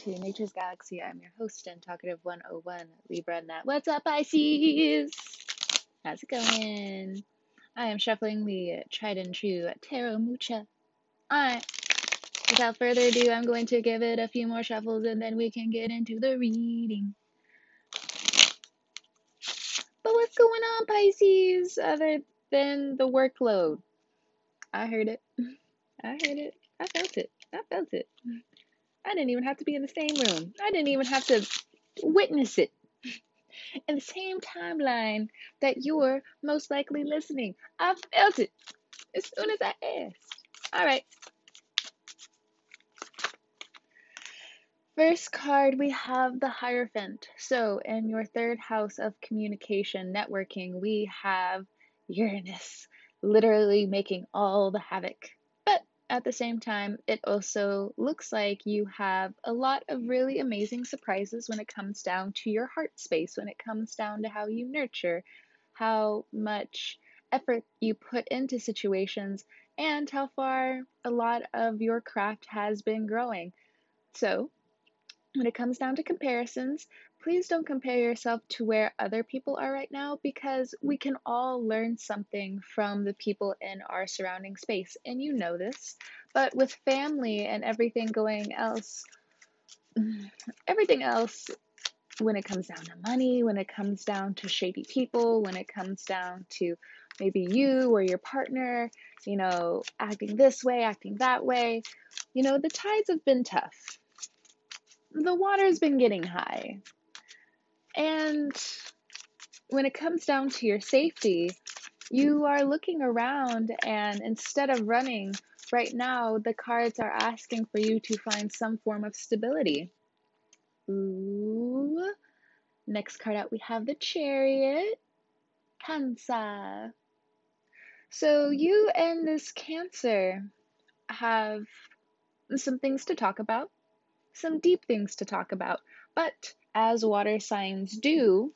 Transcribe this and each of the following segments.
to Nature's Galaxy. I'm your host and talkative 101, Libra Nat. What's up, Pisces? How's it going? I am shuffling the tried and true Tarot Mucha. Alright, without further ado, I'm going to give it a few more shuffles and then we can get into the reading. But what's going on, Pisces, other than the workload? I heard it. I heard it. I felt it. I felt it. I didn't even have to be in the same room. I didn't even have to witness it in the same timeline that you're most likely listening. I felt it as soon as I asked. All right. First card, we have the Hierophant. So, in your third house of communication, networking, we have Uranus literally making all the havoc at the same time, it also looks like you have a lot of really amazing surprises when it comes down to your heart space, when it comes down to how you nurture, how much effort you put into situations, and how far a lot of your craft has been growing. So, when it comes down to comparisons, please don't compare yourself to where other people are right now because we can all learn something from the people in our surrounding space. And you know this. But with family and everything going else, everything else, when it comes down to money, when it comes down to shady people, when it comes down to maybe you or your partner, you know, acting this way, acting that way, you know, the tides have been tough. The water's been getting high. And when it comes down to your safety, you are looking around, and instead of running, right now the cards are asking for you to find some form of stability. Ooh. Next card out, we have the Chariot. Cancer. So, you and this Cancer have some things to talk about, some deep things to talk about. But as water signs do,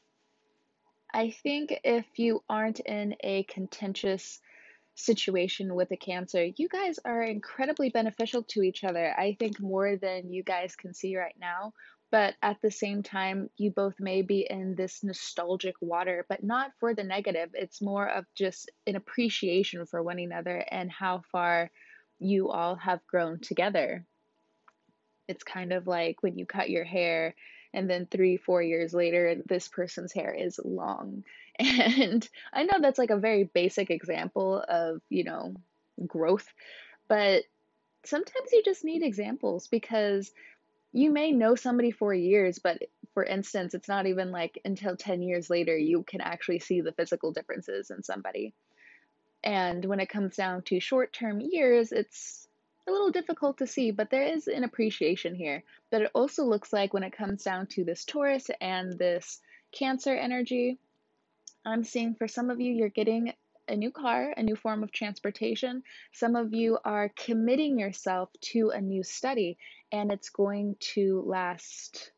I think if you aren't in a contentious situation with a cancer, you guys are incredibly beneficial to each other. I think more than you guys can see right now. But at the same time, you both may be in this nostalgic water, but not for the negative. It's more of just an appreciation for one another and how far you all have grown together. It's kind of like when you cut your hair and then three, four years later, this person's hair is long. And I know that's like a very basic example of, you know, growth, but sometimes you just need examples because you may know somebody for years, but for instance, it's not even like until 10 years later you can actually see the physical differences in somebody. And when it comes down to short term years, it's a little difficult to see, but there is an appreciation here. But it also looks like when it comes down to this Taurus and this Cancer energy, I'm seeing for some of you, you're getting a new car, a new form of transportation. Some of you are committing yourself to a new study, and it's going to last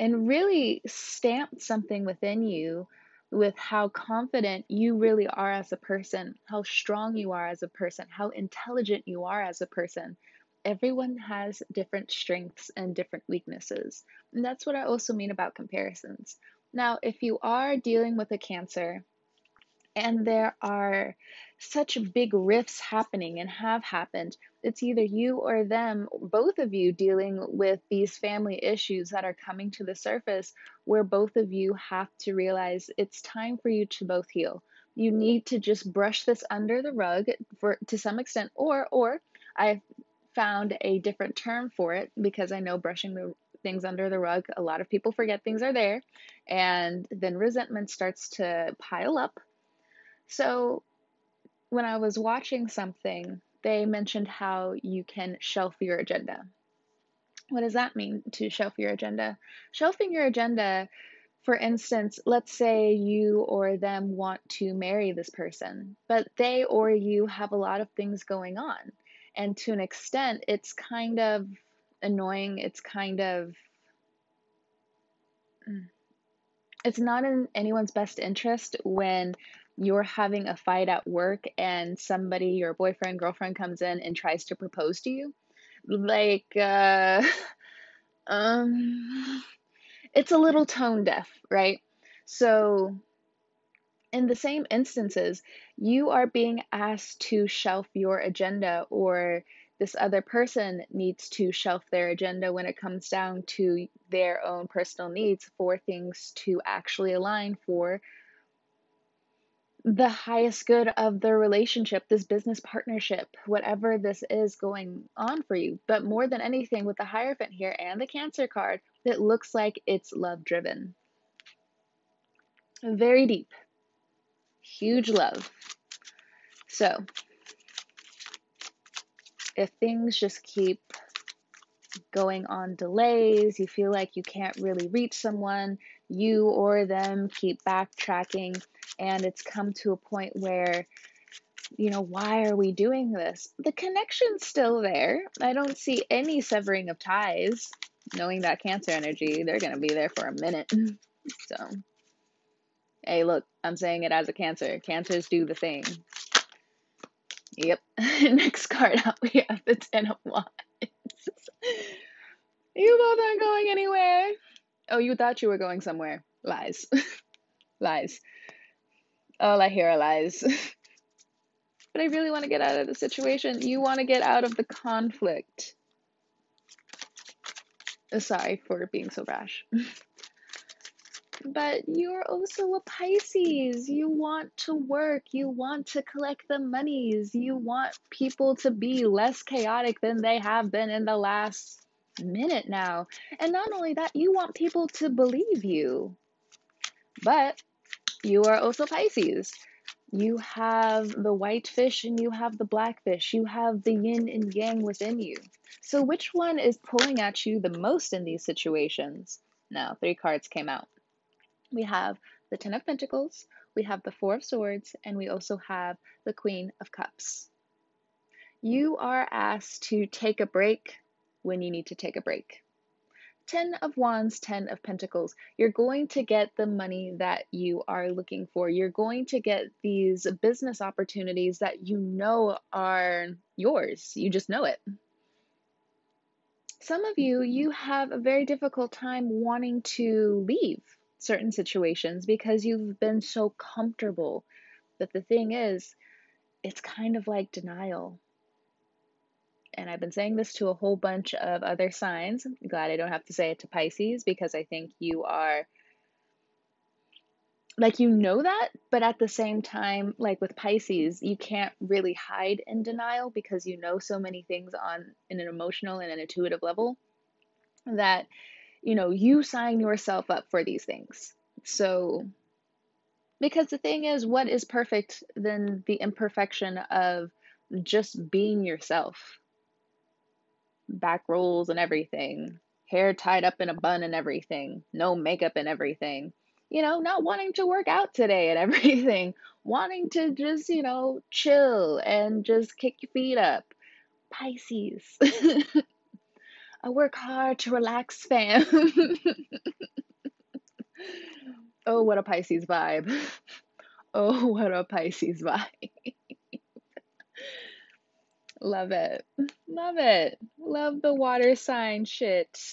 and really stamp something within you with how confident you really are as a person, how strong you are as a person, how intelligent you are as a person. Everyone has different strengths and different weaknesses. And that's what I also mean about comparisons. Now, if you are dealing with a cancer and there are such big rifts happening and have happened, it's either you or them, both of you, dealing with these family issues that are coming to the surface where both of you have to realize it's time for you to both heal. You need to just brush this under the rug for to some extent, or or I've found a different term for it because I know brushing the things under the rug, a lot of people forget things are there, and then resentment starts to pile up. So when I was watching something they mentioned how you can shelf your agenda. What does that mean to shelf your agenda? Shelving your agenda, for instance, let's say you or them want to marry this person, but they or you have a lot of things going on. And to an extent, it's kind of annoying. It's kind of. Mm, it's not in anyone's best interest when you're having a fight at work and somebody, your boyfriend, girlfriend comes in and tries to propose to you. Like, uh, Um, it's a little tone deaf, right? So, in the same instances, you are being asked to shelf your agenda, or this other person needs to shelf their agenda when it comes down to their own personal needs for things to actually align for the highest good of the relationship, this business partnership, whatever this is going on for you. But more than anything, with the Hierophant here and the Cancer card, it looks like it's love driven. Very deep, huge love. So, if things just keep going on delays, you feel like you can't really reach someone, you or them keep backtracking, and it's come to a point where you know, why are we doing this? The connection's still there. I don't see any severing of ties. Knowing that cancer energy, they're going to be there for a minute. So, hey, look, I'm saying it as a cancer. Cancers do the thing. Yep. Next card out, we have the Ten of Wands. you both aren't going anywhere. Oh, you thought you were going somewhere. Lies. lies. All I hear are lies. but I really want to get out of the situation. You want to get out of the conflict. Sorry for being so rash. but you're also a Pisces. You want to work. You want to collect the monies. You want people to be less chaotic than they have been in the last minute now. And not only that, you want people to believe you. But you are also Pisces. You have the white fish and you have the black fish. You have the yin and yang within you. So, which one is pulling at you the most in these situations? Now, three cards came out we have the Ten of Pentacles, we have the Four of Swords, and we also have the Queen of Cups. You are asked to take a break when you need to take a break. Ten of Wands, Ten of Pentacles. You're going to get the money that you are looking for. You're going to get these business opportunities that you know are yours. You just know it. Some of you, you have a very difficult time wanting to leave certain situations because you've been so comfortable. But the thing is, it's kind of like denial. And I've been saying this to a whole bunch of other signs. I'm glad I don't have to say it to Pisces because I think you are like you know that, but at the same time, like with Pisces, you can't really hide in denial because you know so many things on in an emotional and an intuitive level that you know, you sign yourself up for these things. So, because the thing is, what is perfect than the imperfection of just being yourself? Back rolls and everything, hair tied up in a bun and everything, no makeup and everything. You know, not wanting to work out today and everything, wanting to just, you know, chill and just kick your feet up. Pisces. I work hard to relax, fam. oh, what a Pisces vibe. Oh, what a Pisces vibe. Love it. Love it. Love the water sign shit.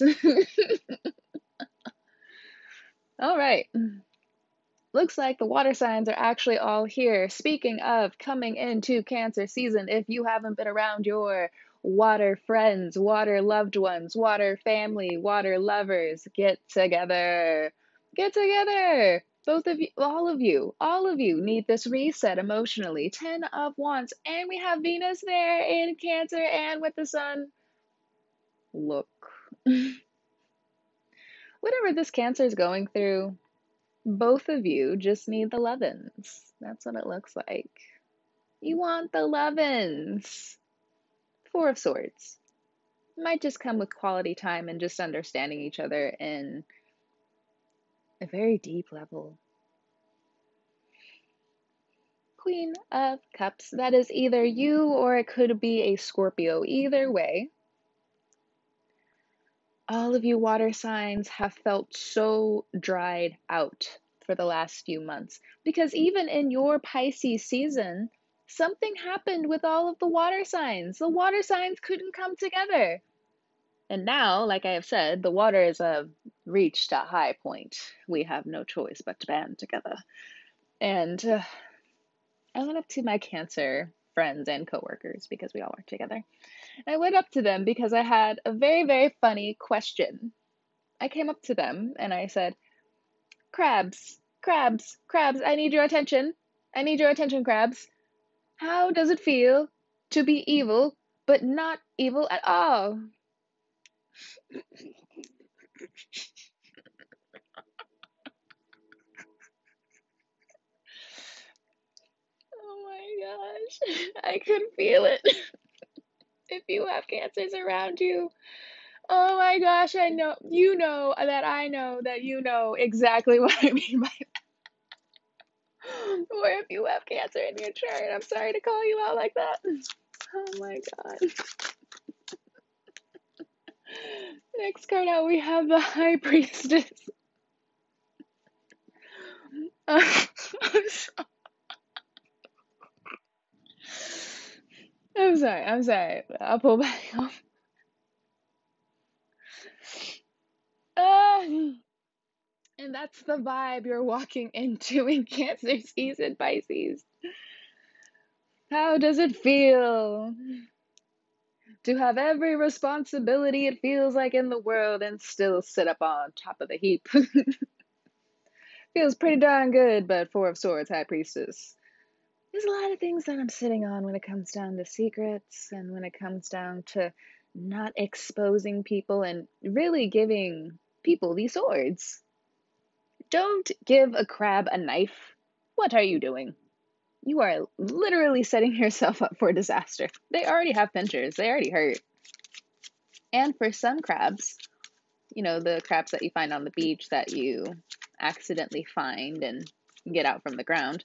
all right. Looks like the water signs are actually all here. Speaking of coming into Cancer season, if you haven't been around your water friends, water loved ones, water family, water lovers, get together. Get together. Both of you, all of you, all of you need this reset emotionally. 10 of Wands, and we have Venus there in Cancer and with the Sun. Look. Whatever this Cancer is going through, both of you just need the lovin's. That's what it looks like. You want the lovin's. Four of Swords. Might just come with quality time and just understanding each other in a very deep level. Queen of Cups. That is either you or it could be a Scorpio. Either way, all of you water signs have felt so dried out for the last few months because even in your Pisces season, something happened with all of the water signs. The water signs couldn't come together. And now, like I have said, the water is have reached a high point. We have no choice but to band together. And uh, I went up to my cancer friends and coworkers because we all work together. And I went up to them because I had a very, very funny question. I came up to them and I said, Crabs, crabs, crabs, I need your attention. I need your attention, crabs. How does it feel to be evil, but not evil at all? oh my gosh, I could feel it. if you have cancers around you, oh my gosh, I know, you know that I know that you know exactly what I mean by that. Or if you have cancer in your chart, I'm sorry to call you out like that. Oh my god. Next card out, we have the High Priestess. I'm, so- I'm sorry, I'm sorry. I'll pull back up. Uh, and that's the vibe you're walking into in Cancer season, Pisces. How does it feel to have every responsibility it feels like in the world and still sit up on top of the heap? Feels pretty darn good, but Four of Swords, High Priestess. There's a lot of things that I'm sitting on when it comes down to secrets and when it comes down to not exposing people and really giving people these swords. Don't give a crab a knife. What are you doing? You are literally setting yourself up for disaster. They already have pinchers, they already hurt. And for some crabs, you know, the crabs that you find on the beach that you accidentally find and get out from the ground,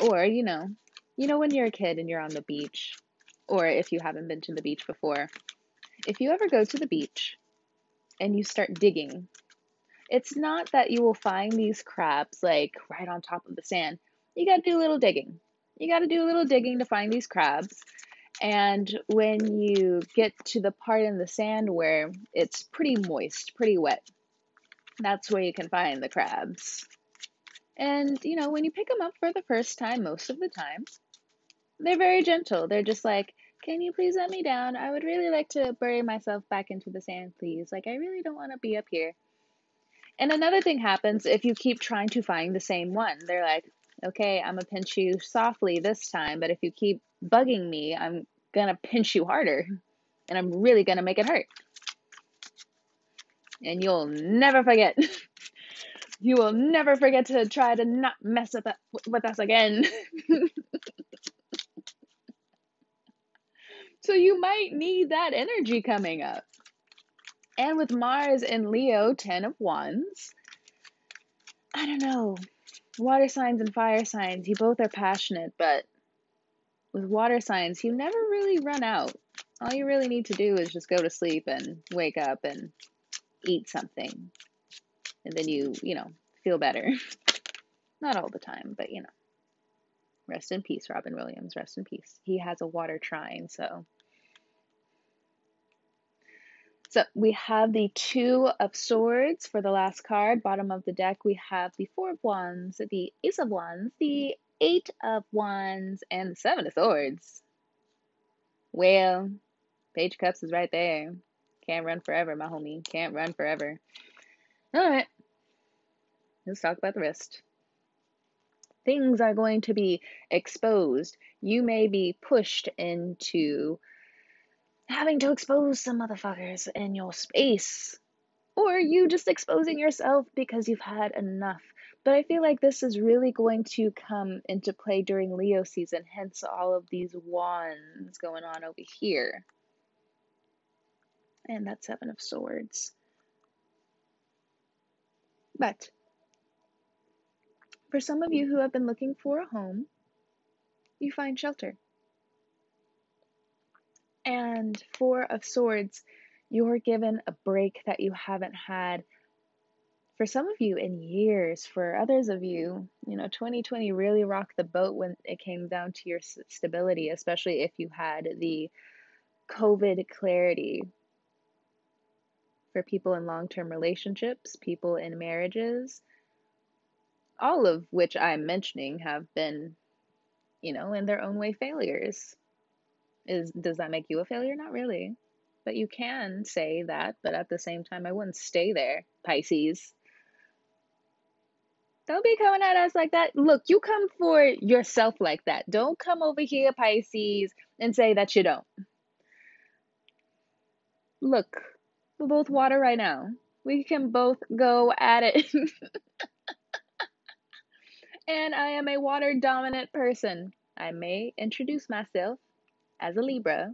or, you know, you know when you're a kid and you're on the beach, or if you haven't been to the beach before, if you ever go to the beach and you start digging, it's not that you will find these crabs like right on top of the sand. You got to do a little digging. You got to do a little digging to find these crabs. And when you get to the part in the sand where it's pretty moist, pretty wet, that's where you can find the crabs. And, you know, when you pick them up for the first time, most of the time, they're very gentle. They're just like, can you please let me down? I would really like to bury myself back into the sand, please. Like, I really don't want to be up here. And another thing happens if you keep trying to find the same one. They're like, okay, I'm going to pinch you softly this time, but if you keep bugging me, I'm going to pinch you harder. And I'm really going to make it hurt. And you'll never forget. you will never forget to try to not mess with, with us again. So you might need that energy coming up. And with Mars and Leo, 10 of Wands, I don't know. Water signs and fire signs, you both are passionate, but with water signs, you never really run out. All you really need to do is just go to sleep and wake up and eat something. And then you, you know, feel better. Not all the time, but you know. Rest in peace, Robin Williams. Rest in peace. He has a water trine, so. So we have the Two of Swords for the last card. Bottom of the deck, we have the Four of Wands, the Ace of Wands, the Eight of Wands, and the Seven of Swords. Well, Page Cups is right there. Can't run forever, my homie. Can't run forever. All right. Let's talk about the rest things are going to be exposed. You may be pushed into having to expose some motherfuckers in your space. Or you just exposing yourself because you've had enough. But I feel like this is really going to come into play during Leo season, hence all of these wands going on over here. And that Seven of Swords. But for some of you who have been looking for a home, you find shelter. And Four of Swords, you're given a break that you haven't had for some of you in years. For others of you, you know, 2020 really rocked the boat when it came down to your stability, especially if you had the COVID clarity for people in long term relationships, people in marriages, all of which I'm mentioning have been, you know, in their own way failures. Is does that make you a failure? Not really. But you can say that, but at the same time I wouldn't stay there, Pisces. Don't be coming at us like that. Look, you come for yourself like that. Don't come over here, Pisces, and say that you don't. Look, we're both water right now. We can both go at it. and I am a water dominant person. I may introduce myself as a Libra,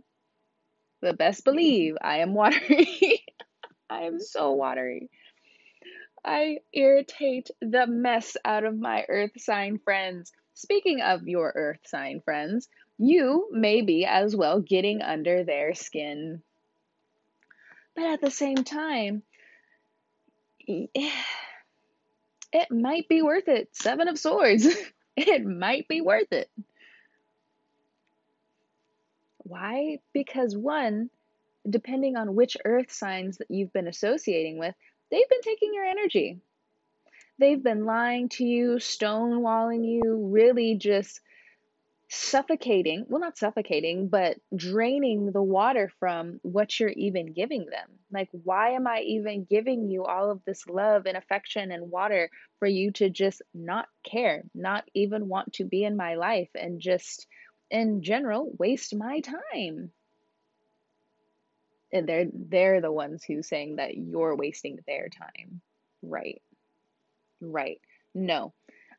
but best believe I am watery. I am so watery. I irritate the mess out of my earth sign friends. Speaking of your earth sign friends, you may be as well getting under their skin. But at the same time, it might be worth it. Seven of Swords. it might be worth it. Why? Because one, depending on which earth signs that you've been associating with, they've been taking your energy. They've been lying to you, stonewalling you, really just suffocating well, not suffocating, but draining the water from what you're even giving them. Like, why am I even giving you all of this love and affection and water for you to just not care, not even want to be in my life, and just in general waste my time? and they're they're the ones who saying that you're wasting their time right right no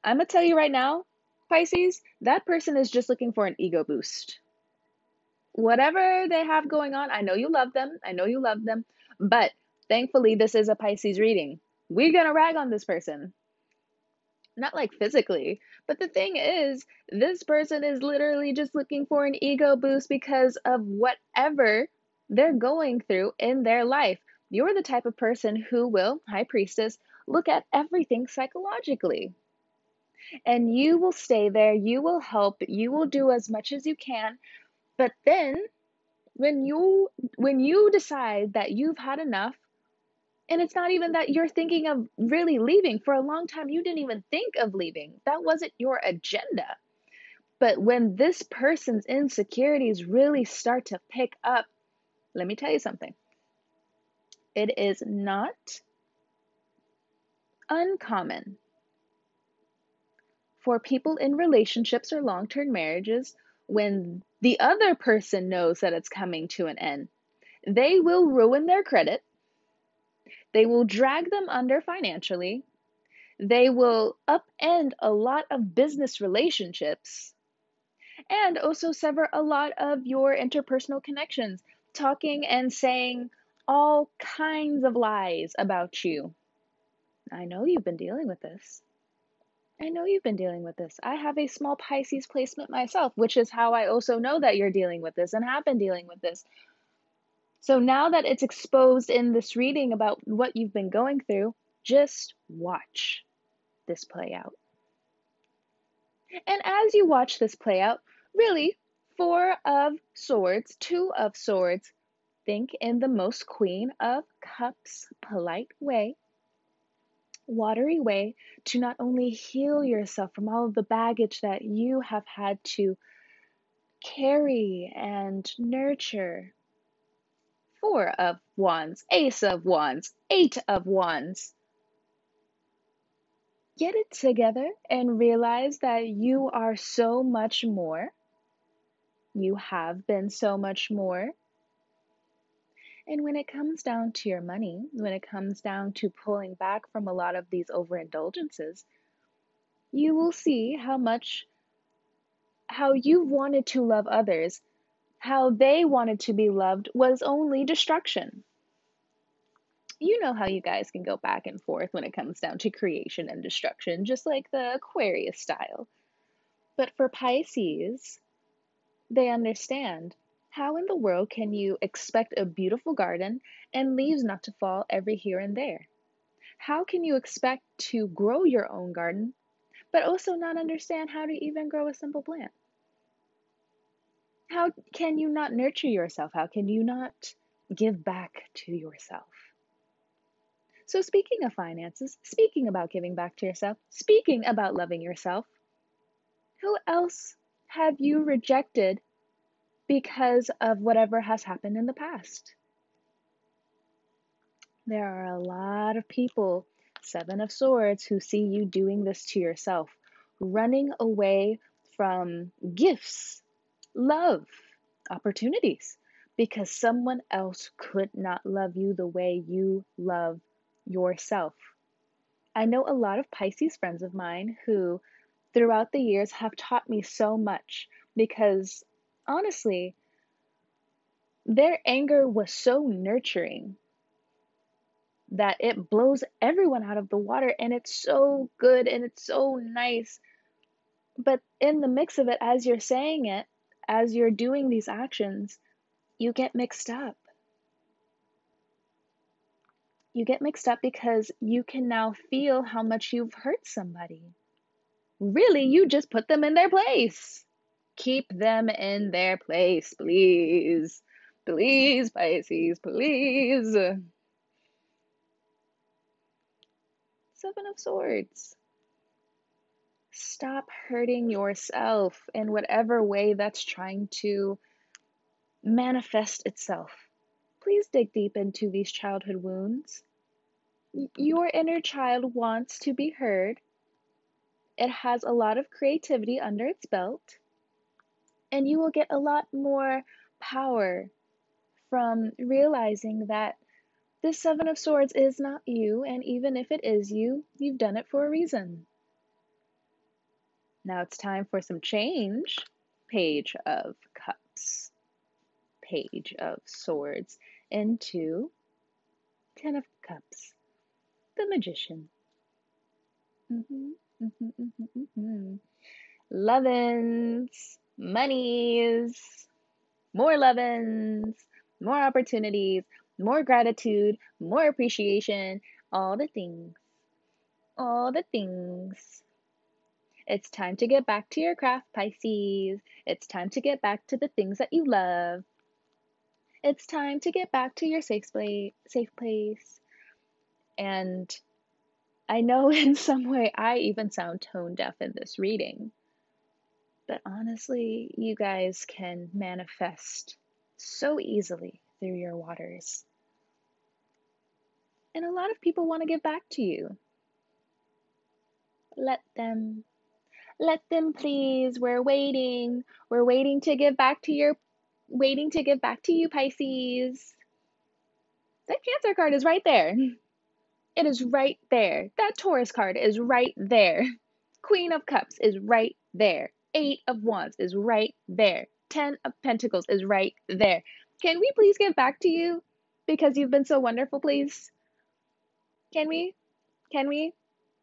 i'm gonna tell you right now pisces that person is just looking for an ego boost whatever they have going on i know you love them i know you love them but thankfully this is a pisces reading we're gonna rag on this person not like physically but the thing is this person is literally just looking for an ego boost because of whatever they're going through in their life. You're the type of person who will, High Priestess, look at everything psychologically. And you will stay there, you will help, you will do as much as you can. But then when you when you decide that you've had enough and it's not even that you're thinking of really leaving. For a long time you didn't even think of leaving. That wasn't your agenda. But when this person's insecurities really start to pick up let me tell you something. It is not uncommon for people in relationships or long term marriages when the other person knows that it's coming to an end. They will ruin their credit. They will drag them under financially. They will upend a lot of business relationships and also sever a lot of your interpersonal connections talking and saying all kinds of lies about you. I know you've been dealing with this. I know you've been dealing with this. I have a small Pisces placement myself, which is how I also know that you're dealing with this and have been dealing with this. So now that it's exposed in this reading about what you've been going through, just watch this play out. And as you watch this play out, really Four of Swords, Two of Swords. Think in the most Queen of Cups polite way, watery way to not only heal yourself from all of the baggage that you have had to carry and nurture. Four of Wands, Ace of Wands, Eight of Wands. Get it together and realize that you are so much more you have been so much more. And when it comes down to your money, when it comes down to pulling back from a lot of these overindulgences, you will see how much, how you wanted to love others, how they wanted to be loved was only destruction. You know how you guys can go back and forth when it comes down to creation and destruction, just like the Aquarius style. But for Pisces, they understand. How in the world can you expect a beautiful garden and leaves not to fall every here and there? How can you expect to grow your own garden, but also not understand how to even grow a simple plant? How can you not nurture yourself? How can you not give back to yourself? So, speaking of finances, speaking about giving back to yourself, speaking about loving yourself, who else have you rejected because of whatever has happened in the past? There are a lot of people, Seven of Swords, who see you doing this to yourself, running away from gifts, love, opportunities, because someone else could not love you the way you love yourself. I know a lot of Pisces friends of mine who, throughout the years, have taught me so much because honestly, their anger was so nurturing that it blows everyone out of the water and it's so good and it's so nice. But in the mix of it, as you're saying it, as you're doing these actions, you get mixed up. You get mixed up because you can now feel how much you've hurt somebody. Really, you just put them in their place. Keep them in their place, please. Please, Pisces, please. Seven of Swords. Stop hurting yourself in whatever way that's trying to manifest itself. Please dig deep into these childhood wounds. Your inner child wants to be heard. It has a lot of creativity under its belt, and you will get a lot more power from realizing that this Seven of Swords is not you, and even if it is you, you've done it for a reason. Now it's time for some change. Page of Cups, Page of Swords, into Ten of Cups, the Magician. Mm-hmm, mm-hmm, mm-hmm, mm-hmm. Lovins, monies, more lovins, more opportunities, more gratitude, more appreciation, all the things. All the things. It's time to get back to your craft, Pisces. It's time to get back to the things that you love. It's time to get back to your safe place, safe place. And I know in some way I even sound tone deaf in this reading. But honestly, you guys can manifest so easily through your waters. And a lot of people want to give back to you. Let them. Let them please. We're waiting. We're waiting to give back to your waiting to give back to you, Pisces. That Cancer card is right there. It is right there. That Taurus card is right there. Queen of Cups is right there. Eight of Wands is right there. Ten of Pentacles is right there. Can we please get back to you? Because you've been so wonderful, please. Can we? Can we?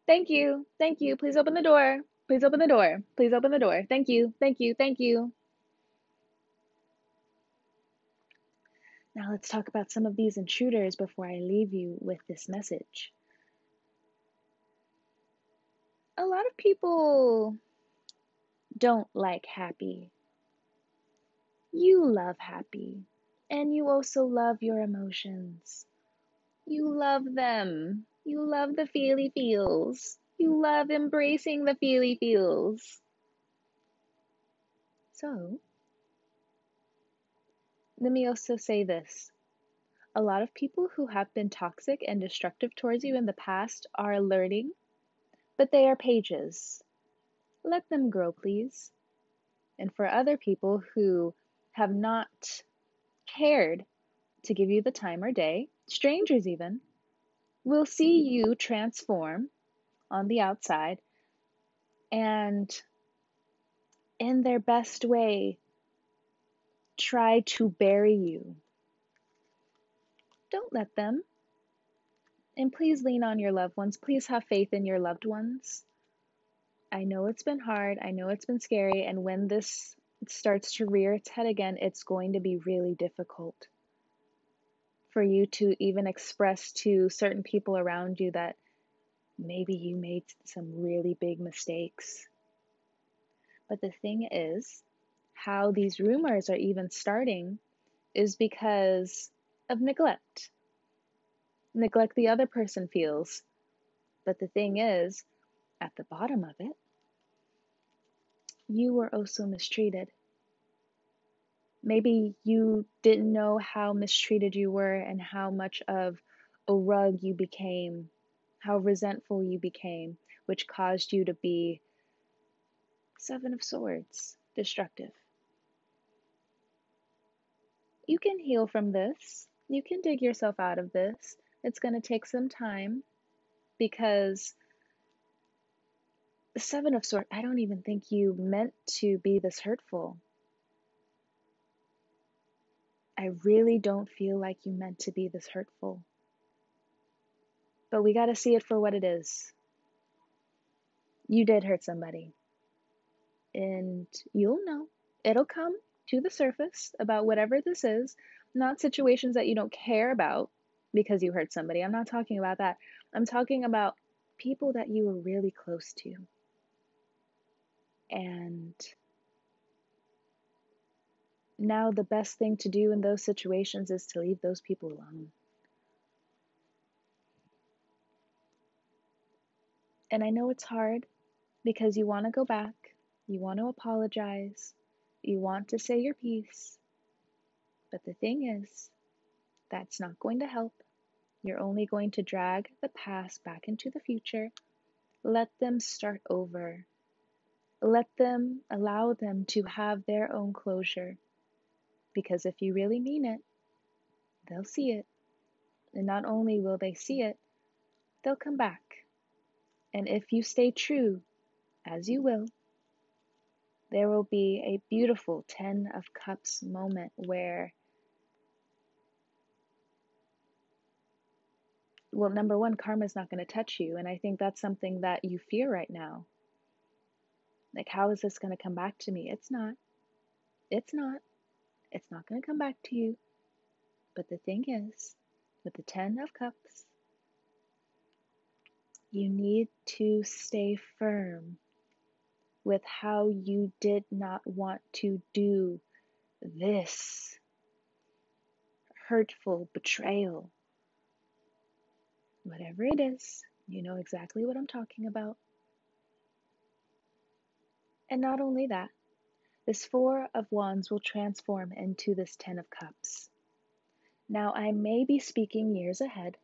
Thank you. Thank you. Please open the door. Please open the door. Please open the door. Thank you. Thank you. Thank you. Now let's talk about some of these intruders before I leave you with this message. A lot of people don't like happy. You love happy, and you also love your emotions. You love them. You love the feely feels. You love embracing the feely feels. So, let me also say this. A lot of people who have been toxic and destructive towards you in the past are learning, but they are pages. Let them grow, please. And for other people who have not cared to give you the time or day, strangers even, will see you transform on the outside and in their best way try to bury you. Don't let them. And please lean on your loved ones. Please have faith in your loved ones. I know it's been hard. I know it's been scary. And when this starts to rear its head again, it's going to be really difficult for you to even express to certain people around you that maybe you made some really big mistakes. But the thing is, how these rumors are even starting is because of neglect. neglect the other person feels. But the thing is, at the bottom of it, you were also mistreated. Maybe you didn't know how mistreated you were and how much of a rug you became, how resentful you became, which caused you to be Seven of Swords, destructive. You can heal from this. You can dig yourself out of this. It's going to take some time because the Seven of Swords, I don't even think you meant to be this hurtful. I really don't feel like you meant to be this hurtful. But we got to see it for what it is. You did hurt somebody. And you'll know. It'll come to the surface about whatever this is, not situations that you don't care about because you hurt somebody. I'm not talking about that. I'm talking about people that you were really close to. And now the best thing to do in those situations is to leave those people alone. And I know it's hard because you want to go back, you want to apologize, you want to say your piece. But the thing is, that's not going to help. You're only going to drag the past back into the future. Let them start over. Let them allow them to have their own closure. Because if you really mean it, they'll see it. And not only will they see it, they'll come back. And if you stay true, as you will, there will be a beautiful Ten of Cups moment where, well, number one, karma is not going to touch you. And I think that's something that you fear right now. Like, how is this going to come back to me? It's not. It's not. It's not going to come back to you. But the thing is, with the Ten of Cups, you need to stay firm with how you did not want to do this hurtful betrayal. Whatever it is, you know exactly what I'm talking about. And not only that, this Four of Wands will transform into this Ten of Cups. Now, I may be speaking years ahead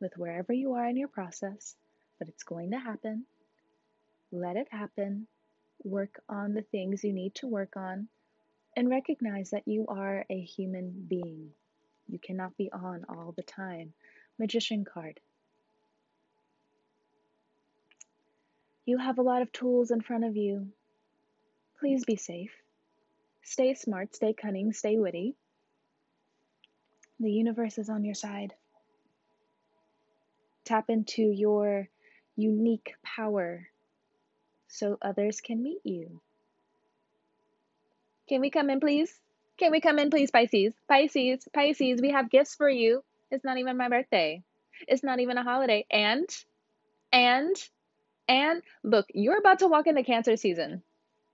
with wherever you are in your process, but it's going to happen. Let it happen. Work on the things you need to work on and recognize that you are a human being. You cannot be on all the time. Magician card. You have a lot of tools in front of you Please be safe. Stay smart, stay cunning, stay witty. The universe is on your side. Tap into your unique power so others can meet you. Can we come in, please? Can we come in, please, Pisces? Pisces, Pisces, we have gifts for you. It's not even my birthday. It's not even a holiday. And, and, and look, you're about to walk into Cancer season.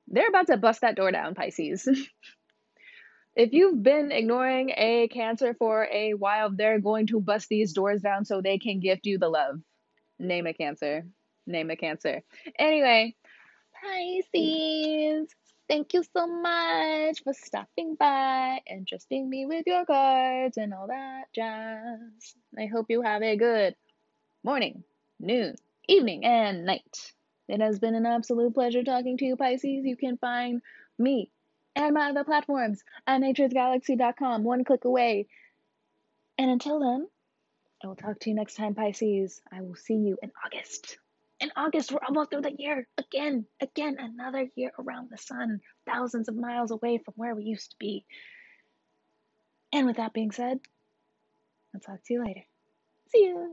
They're about to bust that door down, Pisces. if you've been ignoring a Cancer for a while, they're going to bust these doors down so they can gift you the love. Name a Cancer. Name a Cancer. Anyway, Pisces, thank you so much for stopping by and trusting me with your cards and all that jazz. I hope you have a good morning, noon, evening, and night. It has been an absolute pleasure talking to you, Pisces. You can find me and my other platforms at naturesgalaxy.com, one click away. And until then, I will talk to you next time, Pisces. I will see you in August. In August, we're almost through the year. Again, again, another year around the sun, thousands of miles away from where we used to be. And with that being said, I'll talk to you later. See you.